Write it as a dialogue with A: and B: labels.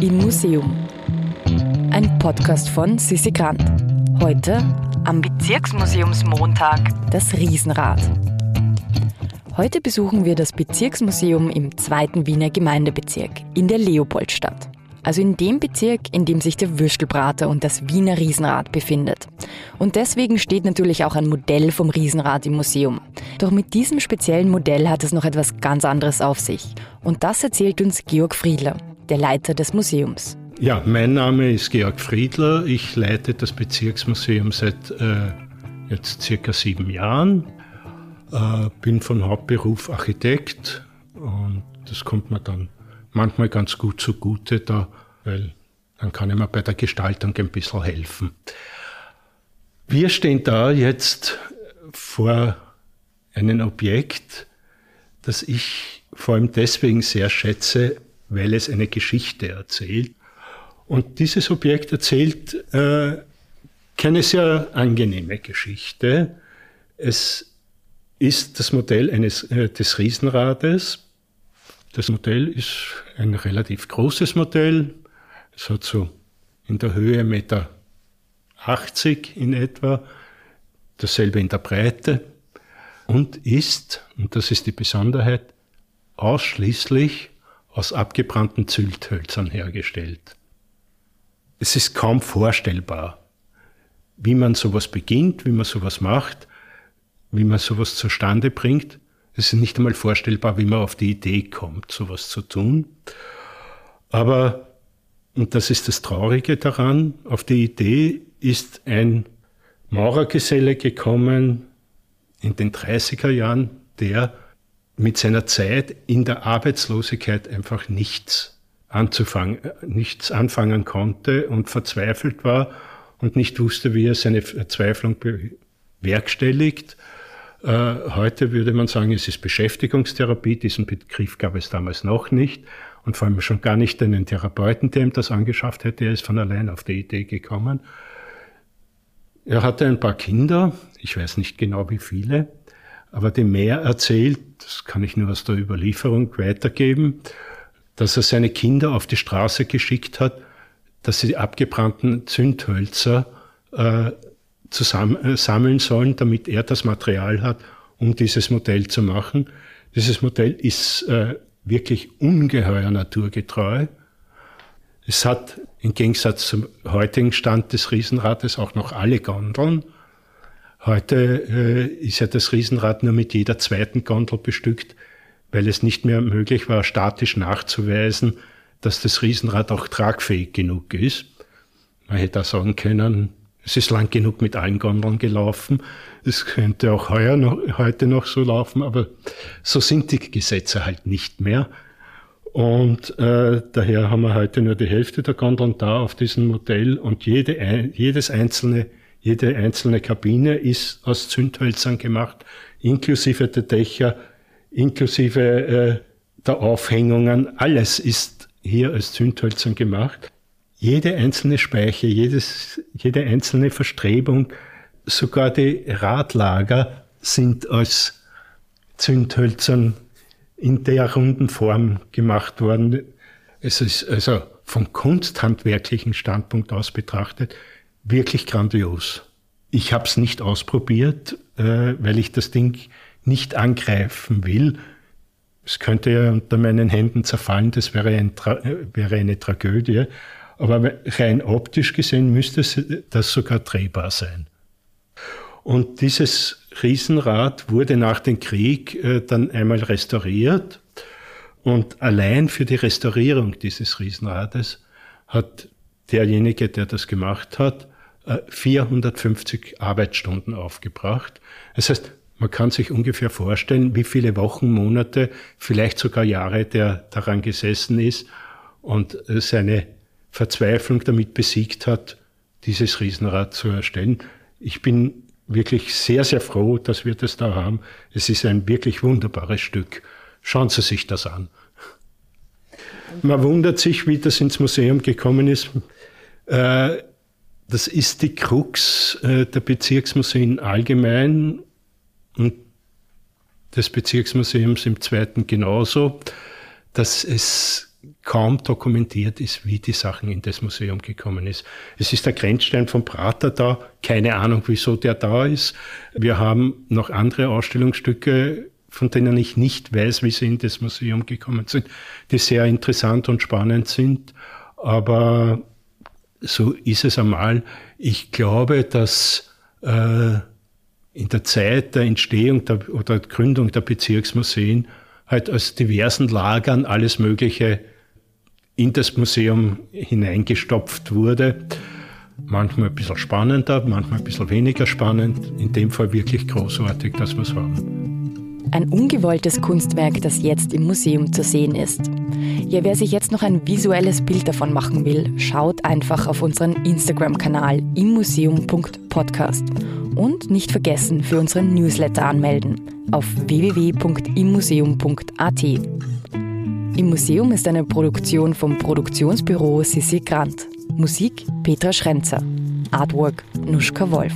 A: Im Museum. Ein Podcast von Sissi Grant. Heute am Bezirksmuseumsmontag das Riesenrad. Heute besuchen wir das Bezirksmuseum im zweiten Wiener Gemeindebezirk in der Leopoldstadt. Also in dem Bezirk, in dem sich der Würstelbrater und das Wiener Riesenrad befindet. Und deswegen steht natürlich auch ein Modell vom Riesenrad im Museum. Doch mit diesem speziellen Modell hat es noch etwas ganz anderes auf sich. Und das erzählt uns Georg Friedler, der Leiter des Museums.
B: Ja, mein Name ist Georg Friedler. Ich leite das Bezirksmuseum seit äh, jetzt circa sieben Jahren. Äh, bin von Hauptberuf Architekt und das kommt mir dann manchmal ganz gut zugute, da, weil dann kann ich mir bei der Gestaltung ein bisschen helfen. Wir stehen da jetzt vor einem Objekt, das ich vor allem deswegen sehr schätze, weil es eine Geschichte erzählt. Und dieses Objekt erzählt äh, keine sehr angenehme Geschichte. Es ist das Modell eines, äh, des Riesenrades. Das Modell ist ein relativ großes Modell. Es hat so in der Höhe 1,80 Meter in etwa, dasselbe in der Breite und ist, und das ist die Besonderheit, ausschließlich aus abgebrannten Zülthölzern hergestellt. Es ist kaum vorstellbar, wie man sowas beginnt, wie man sowas macht, wie man sowas zustande bringt. Es ist nicht einmal vorstellbar, wie man auf die Idee kommt, sowas zu tun. Aber, und das ist das Traurige daran, auf die Idee ist ein Maurergeselle gekommen in den 30er Jahren, der mit seiner Zeit in der Arbeitslosigkeit einfach nichts anzufangen, nichts anfangen konnte und verzweifelt war und nicht wusste, wie er seine Verzweiflung bewerkstelligt. Äh, heute würde man sagen, es ist Beschäftigungstherapie. Diesen Begriff gab es damals noch nicht. Und vor allem schon gar nicht einen Therapeuten, der ihm das angeschafft hätte. Er ist von allein auf die Idee gekommen. Er hatte ein paar Kinder, ich weiß nicht genau wie viele, aber dem Meer erzählt, das kann ich nur aus der Überlieferung weitergeben, dass er seine Kinder auf die Straße geschickt hat, dass sie die abgebrannten Zündhölzer äh, zusammen, äh, sammeln sollen, damit er das Material hat, um dieses Modell zu machen. Dieses Modell ist äh, wirklich ungeheuer naturgetreu. Es hat im Gegensatz zum heutigen Stand des Riesenrades auch noch alle Gondeln. Heute äh, ist ja das Riesenrad nur mit jeder zweiten Gondel bestückt, weil es nicht mehr möglich war, statisch nachzuweisen, dass das Riesenrad auch tragfähig genug ist. Man hätte auch sagen können, es ist lang genug mit allen Gondeln gelaufen. Es könnte auch heuer noch, heute noch so laufen, aber so sind die Gesetze halt nicht mehr. Und äh, daher haben wir heute nur die Hälfte der Gondeln da auf diesem Modell und jede, jedes einzelne jede einzelne Kabine ist aus Zündhölzern gemacht, inklusive der Dächer, inklusive äh, der Aufhängungen. Alles ist hier aus Zündhölzern gemacht. Jede einzelne Speiche, jedes, jede einzelne Verstrebung, sogar die Radlager sind aus Zündhölzern in der runden Form gemacht worden. Es ist also vom kunsthandwerklichen Standpunkt aus betrachtet wirklich grandios. Ich habe es nicht ausprobiert, äh, weil ich das Ding nicht angreifen will. Es könnte ja unter meinen Händen zerfallen, das wäre, ein äh, wäre eine Tragödie. Aber rein optisch gesehen müsste das sogar drehbar sein. Und dieses Riesenrad wurde nach dem Krieg äh, dann einmal restauriert. Und allein für die Restaurierung dieses Riesenrades hat derjenige, der das gemacht hat, 450 Arbeitsstunden aufgebracht. Das heißt, man kann sich ungefähr vorstellen, wie viele Wochen, Monate, vielleicht sogar Jahre der daran gesessen ist und seine Verzweiflung damit besiegt hat, dieses Riesenrad zu erstellen. Ich bin wirklich sehr, sehr froh, dass wir das da haben. Es ist ein wirklich wunderbares Stück. Schauen Sie sich das an. Man wundert sich, wie das ins Museum gekommen ist. Äh, das ist die Krux äh, der Bezirksmuseen allgemein und des Bezirksmuseums im zweiten genauso, dass es kaum dokumentiert ist, wie die Sachen in das Museum gekommen ist. Es ist der Grenzstein vom Prater da, keine Ahnung, wieso der da ist. Wir haben noch andere Ausstellungsstücke, von denen ich nicht weiß, wie sie in das Museum gekommen sind, die sehr interessant und spannend sind. Aber so ist es einmal. Ich glaube, dass äh, in der Zeit der Entstehung der, oder Gründung der Bezirksmuseen halt aus diversen Lagern alles Mögliche in das Museum hineingestopft wurde. Manchmal ein bisschen spannender, manchmal ein bisschen weniger spannend. In dem Fall wirklich großartig, dass wir es haben.
A: Ein ungewolltes Kunstwerk, das jetzt im Museum zu sehen ist. Ja, wer sich jetzt noch ein visuelles Bild davon machen will, schaut einfach auf unseren Instagram-Kanal immuseum.podcast. Und nicht vergessen, für unseren Newsletter anmelden auf www.immuseum.at. Im Museum ist eine Produktion vom Produktionsbüro Sissi Grant. Musik Petra Schrenzer. Artwork Nuschka Wolf.